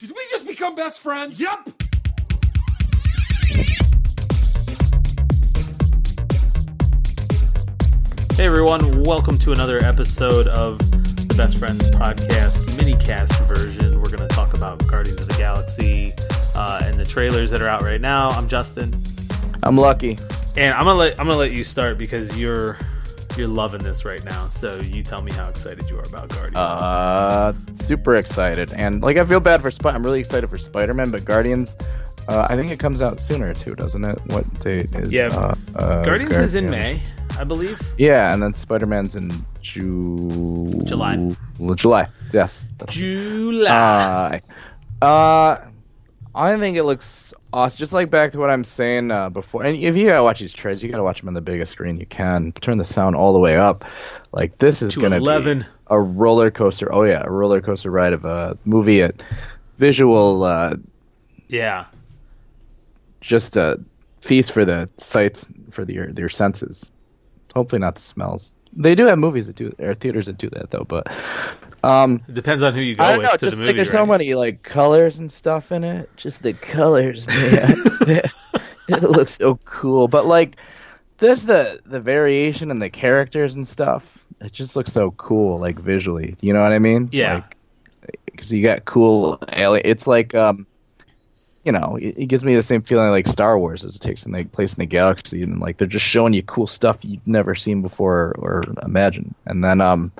Did we just become best friends? Yep. Hey everyone, welcome to another episode of the Best Friends podcast mini cast version. We're going to talk about Guardians of the Galaxy uh, and the trailers that are out right now. I'm Justin, I'm lucky. and I'm gonna let I'm gonna let you start because you're you're loving this right now. So you tell me how excited you are about Guardians. Uh, super excited, and like I feel bad for Spider. I'm really excited for Spider-Man, but Guardians. Uh, I think it comes out sooner too, doesn't it? What date is? Yeah, uh, uh, Guardians is in? May, I believe. Yeah, and then Spider-Man's in June. July. July. Yes. July. Uh, uh, I think it looks awesome. Just like back to what I'm saying uh, before. And if you gotta watch these trailers, you gotta watch them on the biggest screen you can. Turn the sound all the way up. Like this is To gonna 11. be a roller coaster. Oh yeah, a roller coaster ride of a movie at visual. Uh, yeah. just a feast for the sights for the, your your senses. Hopefully not the smells. They do have movies that do or theaters that do that though, but um, It depends on who you go I don't with know. to Just the like movie. there's so many like colors and stuff in it. Just the colors, man. it looks so cool. But like, there's the the variation in the characters and stuff. It just looks so cool, like visually. You know what I mean? Yeah. Because you got cool alien. It's like um, you know, it, it gives me the same feeling like Star Wars as it takes in the place in the galaxy, and like they're just showing you cool stuff you've never seen before or, or imagined. And then um,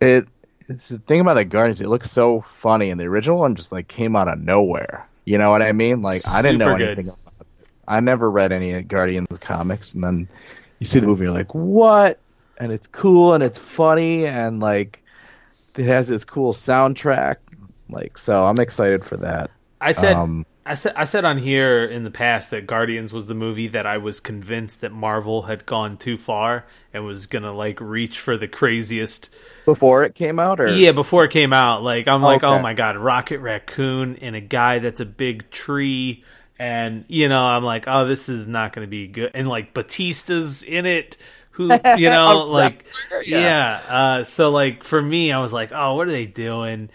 it it's the thing about the Guardians. It looks so funny, and the original one just like came out of nowhere. You know what I mean? Like I didn't know good. anything about it. I never read any Guardians comics, and then you see the movie, you're like, what? And it's cool and it's funny and like it has this cool soundtrack. Like so, I'm excited for that. I said Um, I said I said on here in the past that Guardians was the movie that I was convinced that Marvel had gone too far and was gonna like reach for the craziest. Before it came out, or Yeah, before it came out, like I'm like, Okay. oh my god, Rocket Raccoon and a guy that's a big tree, and you know, I'm like, oh, this is not gonna be good. And like Bautista's in it, who you know, like yeah. Yeah. Uh, so like for me, I was like, oh, what are they doing?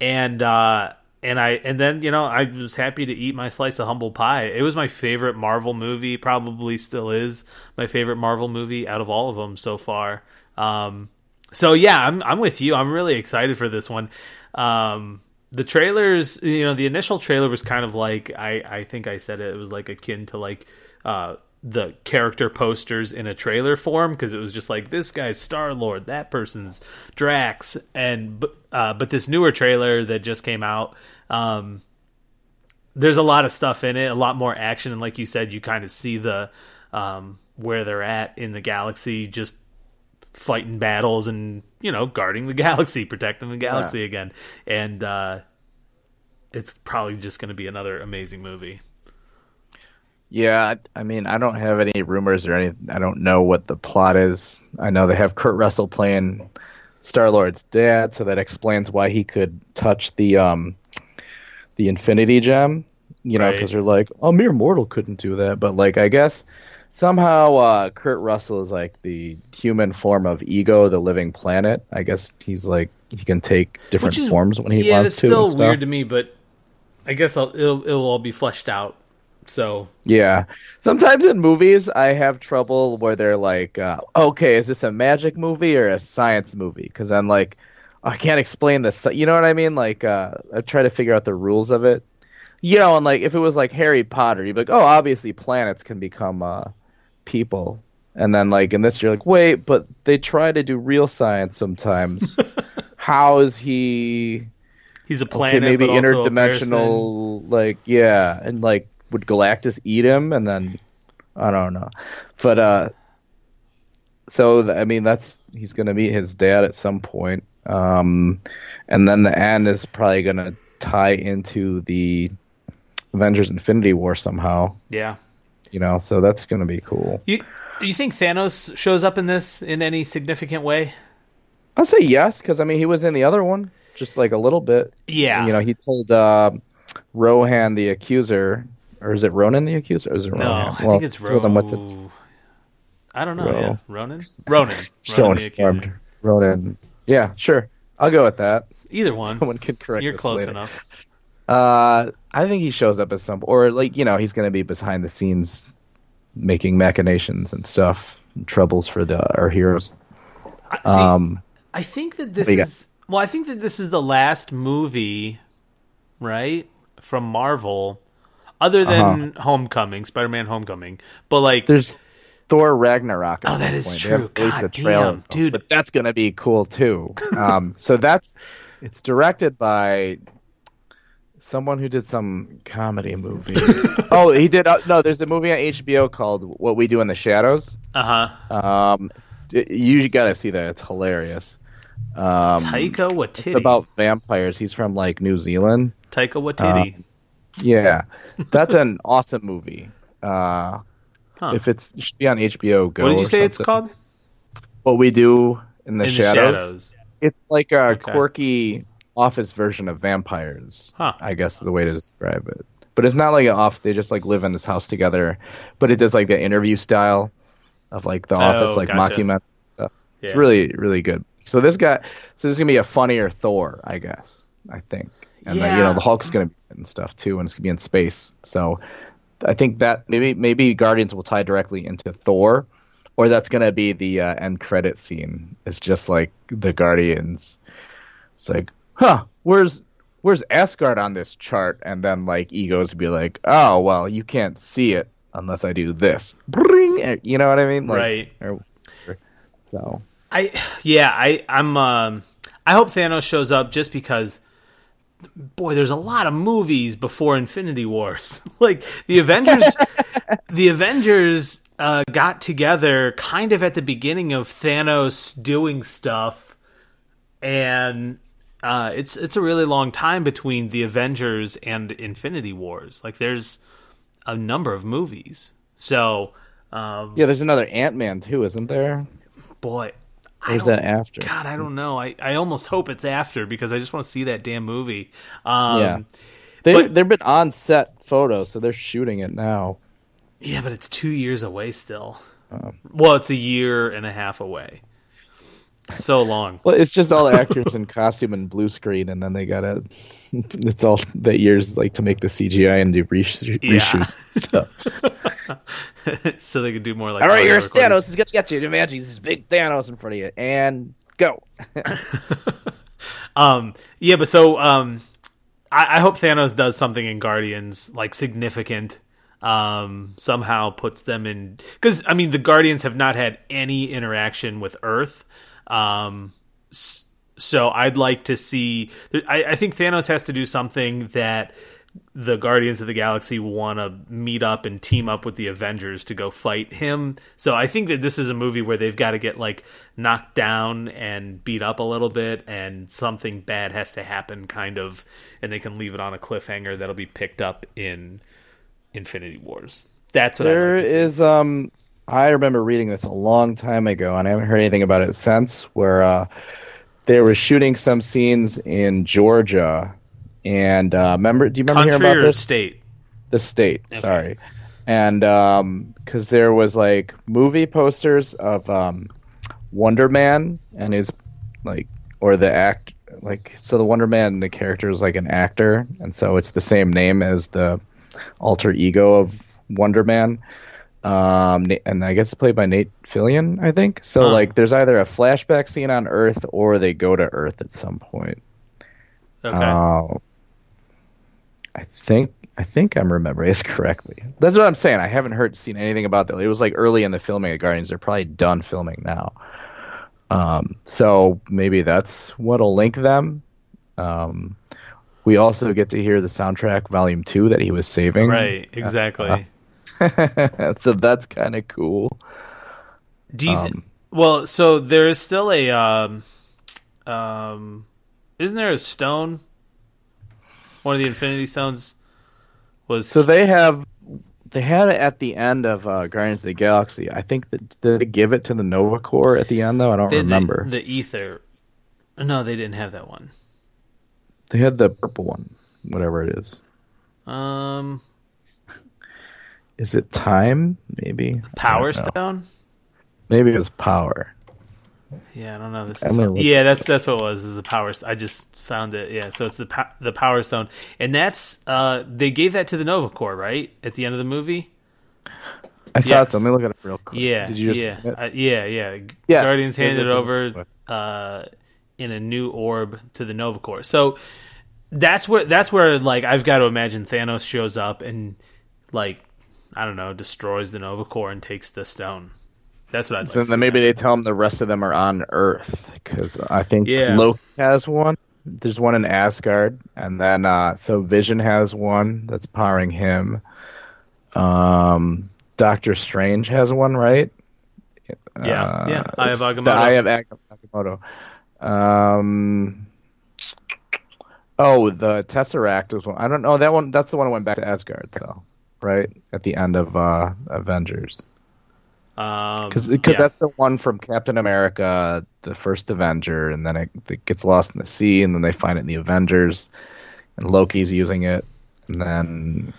And uh, and I and then you know I was happy to eat my slice of humble pie. It was my favorite Marvel movie, probably still is my favorite Marvel movie out of all of them so far. Um, so yeah, I'm I'm with you. I'm really excited for this one. Um, the trailers, you know, the initial trailer was kind of like I I think I said it, it was like akin to like uh the character posters in a trailer form because it was just like this guy's Star Lord, that person's Drax, and but uh, but this newer trailer that just came out, um, there's a lot of stuff in it, a lot more action, and like you said, you kind of see the um, where they're at in the galaxy, just fighting battles and you know guarding the galaxy, protecting the galaxy again, and uh, it's probably just going to be another amazing movie. Yeah, I I mean, I don't have any rumors or anything. I don't know what the plot is. I know they have Kurt Russell playing Star Lord's dad, so that explains why he could touch the um the Infinity Gem. You know, because they're like, a mere mortal couldn't do that. But like, I guess somehow uh, Kurt Russell is like the human form of Ego, the living planet. I guess he's like he can take different is forms when he yeah, wants it's to. and still stuff. weird to me, but I guess I'll, it'll it'll all be fleshed out. So Yeah. Sometimes in movies, I have trouble where they're like, uh, okay, is this a magic movie or a science movie? Because I'm like, I can't explain this. You know what I mean? Like, uh, I try to figure out the rules of it. You know, and like, if it was like Harry Potter, you'd be like, oh, obviously planets can become uh, people. And then, like, in this, you're like, wait, but they try to do real science sometimes. How is he he's a okay, planet, maybe also a interdimensional like yeah and like would galactus eat him and then i don't know but uh so i mean that's he's gonna meet his dad at some point um and then the end is probably gonna tie into the avengers infinity war somehow Yeah. you know so that's gonna be cool You you think Thanos shows up in this in any significant way? i'll say yes because i mean he was in the other one just like a little bit Yeah. you know he told uh rohan the accuser or is it ronan the accuser or is it no, rohan I Well, think it's told him what to I don't know. Ro. Yeah, Ronan. Ronan. so Ronan informed. Ronan. Yeah, sure. I'll go with that. Either one. Someone could correct You're close later. enough. Uh, I think he shows up at some, or like you know, he's going to be behind the scenes, making machinations and stuff, and troubles for the our heroes. See, Um, I think that this What do you is well. I think that this is the last movie, right, from Marvel, other than Homecoming, Spider-Man: Homecoming. But like, there's Thor Ragnarok. Oh, that is point. True. God damn, dude. But that's gonna be cool too. Um, so that's it's directed by someone who did some comedy movie. oh, he did. Uh, no, there's a movie on HBO called What We Do in the Shadows. uh huh, Um, you got to see that. It's hilarious. Um, Taika Waititi. it's about vampires. He's from like New Zealand. Taika Waititi. Yeah, that's an awesome movie. Uh, Huh. If it's it should be on HBO Go. what did you or say it's called? What we do in the, In shadows. the shadows. It's like a Okay. quirky office version of vampires. Huh. I guess the way to describe it. But it's not like an off. They just like live in this house together. But it does like the interview style of like the office, like Oh, gotcha. mockumentary stuff. It's really really good. So this guy, so this is gonna be a funnier Thor, I guess. I think, and then, you know the Hulk's gonna be in stuff too, and it's gonna be in space. So I think that maybe maybe Guardians will tie directly into Thor, or that's gonna be the uh, end credit scene. It's just like the Guardians. It's like, huh, where's where's Asgard on this chart? And then like egos be like, oh well, you can't see it unless I do this. Bring, you know what I mean? Like, Right. or- so I yeah, I I'm um I hope Thanos shows up just because boy, there's a lot of movies before Infinity Wars. like the Avengers the Avengers uh, got together kind of at the beginning of Thanos doing stuff and uh, it's it's a really long time between the Avengers and Infinity Wars. Like there's a number of movies. So um, yeah, there's another Ant Man too, isn't there? boy, I Where's that after? God, I don't know. I, I almost hope it's after because I just want to see that damn movie. Um, Yeah. They but- they've been on set photos, so they're shooting it now. yeah, but it's two years away still. Oh. well, it's a year and a half away. So long. Well, it's just all actors in costume and blue screen, and then they gotta. It's all that years like to make the CGI and do resh- Yeah. reshoots stuff. so they could do more like. all right, audio here's recordings. Thanos is gonna get you. Imagine this big Thanos in front of you, and go. Um, yeah, but so um, I, I hope Thanos does something in Guardians like significant. Um, somehow puts them in because I mean the Guardians have not had any interaction with Earth. Um, so I'd like to see. I, I think Thanos has to do something that the Guardians of the Galaxy want to meet up and team up with the Avengers to go fight him. So I think that this is a movie where they've got to get like knocked down and beat up a little bit, and something bad has to happen, kind of, and they can leave it on a cliffhanger that'll be picked up in Infinity Wars. That's what There I like is um I remember reading this a long time ago and I haven't heard anything about it since where uh they were shooting some scenes in Georgia and uh remember do you remember country hearing or about this? state. The state, sorry. And um cuz there was like movie posters of um Wonder Man and his like or the act like so the Wonder Man the character is like an actor and so it's the same name as the alter ego of Wonder Man. Um, and I guess it's played by Nate Fillion, I think. So Huh. like, there's either a flashback scene on Earth or they go to Earth at some point. Okay. Uh, I think I think I'm remembering this correctly. That's what I'm saying. I haven't heard seen anything about that. It was like early in the filming of Guardians. They're probably done filming now. Um, so maybe that's what'll link them. Um, we also get to hear the soundtrack volume two that he was saving. right. Exactly. so that's kind of cool. Do you? Th- Um, well, so there is still a. Um, um, isn't there a stone? One of the Infinity Stones was. So they have they had it at the end of uh, Guardians of the Galaxy. I think that did they give it to the Nova Corps at the end though? I don't they- remember. the Aether. No, they didn't have that one. They had the purple one, whatever it is. Um, Is it time? Maybe Power. Stone. Maybe it was power. Yeah, I don't know. This is yeah, that's that's what it was. Is the power? I just found it. Yeah, so it's the the Power Stone, and that's uh they gave that to the Nova Corps, right? At the end of the movie. I thought Yes. so. Let me look at it real quick. Yeah, Did you just yeah, uh, yeah, yeah. Yes, Guardians handed a- over uh, in a new orb to the Nova Corps. So that's where that's where like I've got to imagine Thanos shows up and like I don't know destroys the Nova Corps and takes the stone. That's what I'd like. So to then maybe happen. they tell him the rest of them are on Earth because I think Yeah. Loki has one. There's one in Asgard, and then uh, so Vision has one that's powering him. Um, Doctor Strange has one, right? Yeah, Uh, yeah. Of it's Agamotto. Of Ag- Agamotto. Um, oh, the Tesseract was one. I don't know that one. That's the one that went back to Asgard, though, right? At the end of uh, Avengers. Um, Because yeah. that's the one from Captain America, the first Avenger, and then it, it gets lost in the sea, and then they find it in the Avengers, and Loki's using it, and then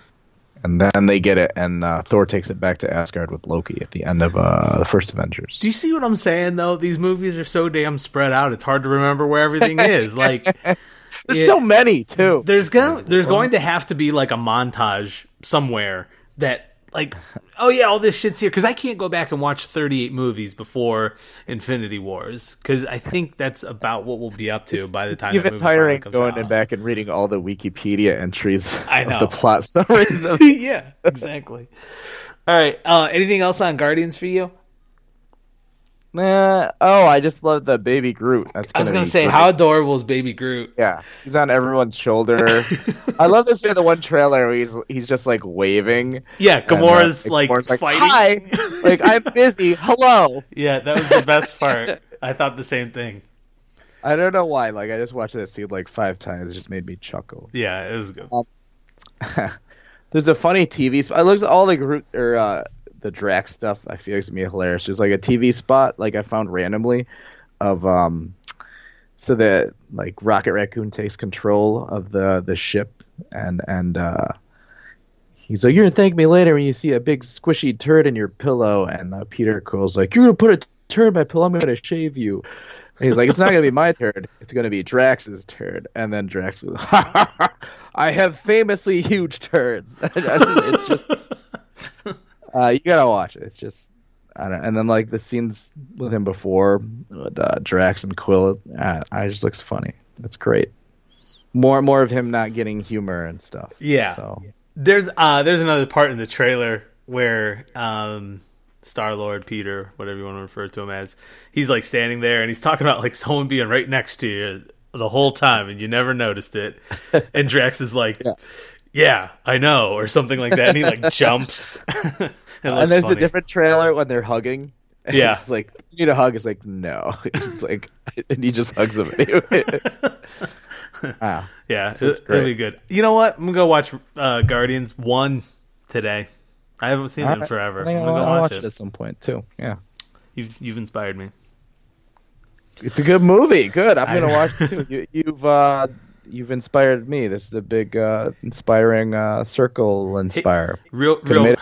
and then they get it, and uh, Thor takes it back to Asgard with Loki at the end of uh, the first Avengers. Do you see what I'm saying though? These movies are so damn spread out. It's hard to remember where everything is. Like There's yeah. so many too. there's going there's going to have to be like a montage somewhere that like oh yeah all this shit's here because I can't go back and watch 38 movies before Infinity Wars because I think that's about what we'll be up to by the time Even tiring going out. back and reading all the Wikipedia entries I of know. the plot summaries. Of, yeah, exactly. All right. Uh, anything else on Guardians for you? Nah, oh, I just love the baby Groot. That's I was gonna gonna say great. how adorable is Baby Groot? Yeah, he's on everyone's shoulder. I love this in the one trailer where he's he's just like waving. Yeah, and, uh, Gamora's like, Gamora's fighting. Hi, like I'm busy. Hello. Yeah, that was the best part. I thought the same thing. I don't know why. Like I just watched that scene like five times. It just made me chuckle. Yeah, it was good. There's a funny TV. Sp- I looked at all the Groot or uh, the Drax stuff. I feel like it's gonna be hilarious. There's like a TV spot like I found randomly of um, so that like Rocket Raccoon takes control of the the ship and and uh, he's like, "You're gonna thank me later when you see a big squishy turd in your pillow." And uh, Peter Quill's like, "You're gonna put a turd in my pillow. I'm gonna shave you." And he's like, "It's not gonna be my turd. It's gonna be Drax's turd." And then Drax goes, "I have famously huge turds." it's just, uh, you gotta watch it. It's just, I don't. And then like the scenes with him before with uh, Drax and Quill, uh, I just looks funny. It's great. More, more of him not getting humor and stuff. Yeah. So There's uh there's another part in the trailer where um Star Lord Peter, whatever you want to refer to him as, he's like standing there and he's talking about like someone being right next to you the whole time and you never noticed it. And Drax is like, Yeah. Yeah. I know, or something like that. And he like jumps. and, and there's a different trailer when they're hugging. And Yeah. It's like you need a hug. It's like no. It's like and he just hugs him anyway. wow. Yeah, So it, will be good. You know what? I'm gonna go watch uh, Guardians one today. I haven't seen them Alright. forever. I I'm gonna go watch watch it it. at some point too. Yeah. You've you've inspired me. It's a good movie. Good. I'm gonna watch it too. You, you've uh, you've inspired me. This is a big uh, inspiring uh, circle inspire. Real real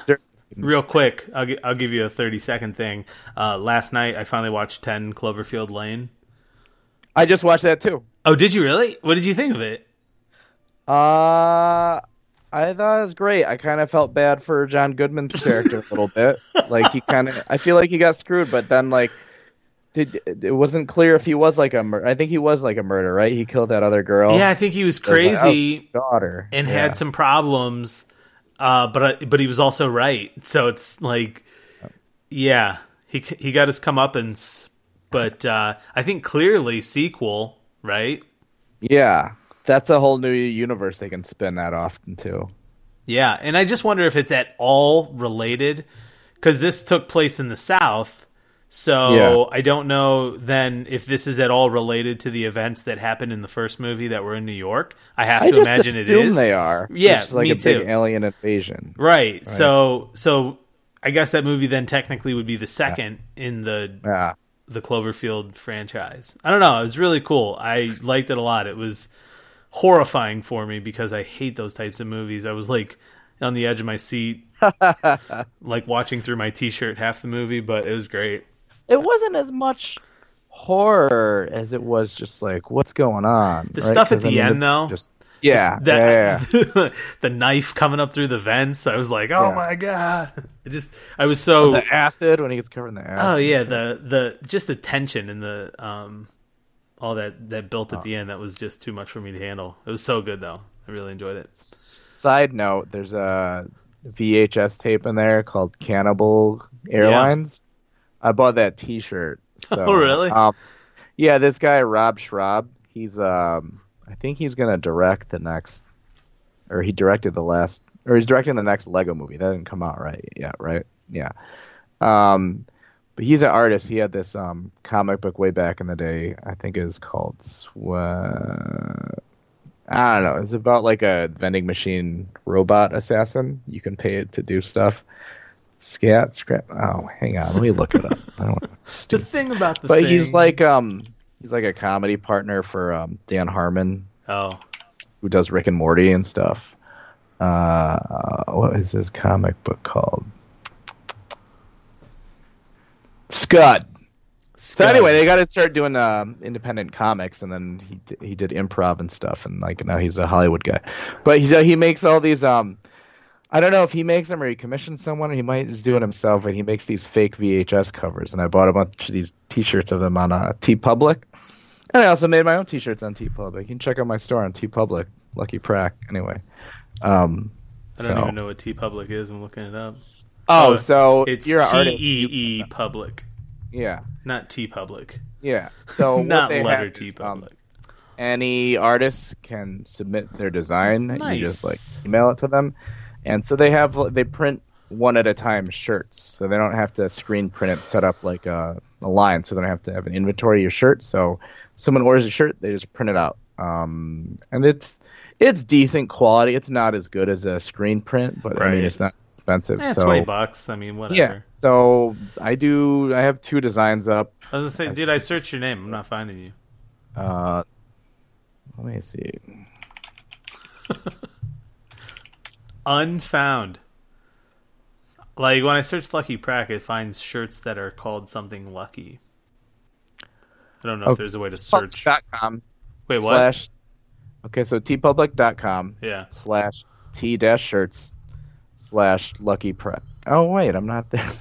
real quick. I'll I'll give you a 30 second thing. Uh, last night I finally watched 10 Cloverfield Lane. I just watched that too. Oh, did you really? What did you think of it? Uh I thought it was great. I kind of felt bad for John Goodman's character a little bit. Like he kind of, I feel like he got screwed. But then, like, did it wasn't clear if he was like a mur- I think he was like a murder, right? He killed that other girl. Yeah, I think he was I was like, crazy oh, daughter, and Yeah. had some problems. Uh, but but he was also right. So it's like, yeah, he he got his comeuppance. But uh, I think clearly sequel, right? Yeah, that's a whole new universe they can spin that off into. Yeah, and I just wonder if it's at all related because this took place in the South. So Yeah. I don't know then if this is at all related to the events that happened in the first movie that were in New York. I have I to imagine it is. they are. Yeah, like me a big alien invasion. Right. So so I guess that movie then technically would be the second in the Yeah. the Cloverfield franchise. I don't know. It was really cool. I liked it a lot. It was horrifying for me because I hate those types of movies. I was like on the edge of my seat, like watching through my T-shirt half the movie, but it was great. It wasn't as much horror as it was just like what's going on. The right? stuff at 'Cause, I the mean, end, though, just yeah, that yeah, yeah. the knife coming up through the vents. I was like, oh Yeah. my god! It just I was so the acid when he gets covered in the acid. oh yeah the the just the tension and the um all that that built Oh. at the end that was just too much for me to handle. It was so good though. I really enjoyed it. Side note: There's a VHS tape in there called Cannibal Airlines. I bought that T-shirt. So, Oh, really? Um, yeah, this guy Rob Schrab. He's um, I think he's gonna direct the next, or he directed the last, or he's directing the next Lego movie. That didn't come out right yet, right? Yeah. Um, but he's an artist. He had this um comic book way back in the day. I think it was called Sweat. I don't know. It's about like a vending machine robot assassin. You can pay it to do stuff. Scat, scrap. Oh, hang on. Let me look it up. I don't want The thing about the But thing, he's like um he's like a comedy partner for um Dan Harmon, oh who does Rick and Morty and stuff. Uh, what is his comic book called? Scud. So anyway, they got to start doing um, independent comics, and then he d- he did improv and stuff, and like now he's a Hollywood guy. But he's uh, he makes all these um, I don't know if he makes them or he commissions someone, or he might just do it himself. And he makes these fake VHS covers, and I bought a bunch of these T-shirts of them on uh, TeePublic, and I also made my own T-shirts on TeePublic. You can check out my store on TeePublic, Lucky Prack. Anyway, um, I don't so- even know what T Public is. I'm looking it up. Oh, Oh, so It's you're T. E E Public, Yeah, not T Public, yeah. So not they letter T is, um, Public. any artist can submit their design. Nice. You just like email it to them, and so they have they print one at a time shirts, so they don't have to screen print it set up like a, a line, so they don't have to have an inventory of your shirt. So someone orders a shirt, they just print it out, um, and it's it's decent quality. It's not as good as a screen print, but I mean it's not expensive. Eh, so twenty bucks. I mean, whatever. yeah, so I do. I have two designs up. I was gonna say, dude, I searched your name. I'm not finding you. Uh, let me see. Unfound. Like when I search Lucky Prack, it finds shirts that are called something Lucky. I don't know Oh, if there's a way to search. Public.com Wait, what? slash. Okay, so teepublic.com Yeah. slash t dash shirts slash lucky prep. Oh wait, I'm not there.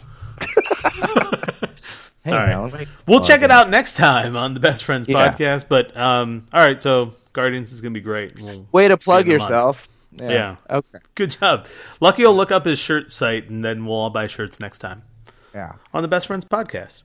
Hang All right. We'll oh, check it out next time on the Best Friends Yeah. podcast. But um, all right, so Guardians is gonna be great. We'll- Way to plug you in a month. yourself. Yeah. Okay. good job. Lucky will look up his shirt site, and then we'll all buy shirts next time Yeah. on the Best Friends podcast.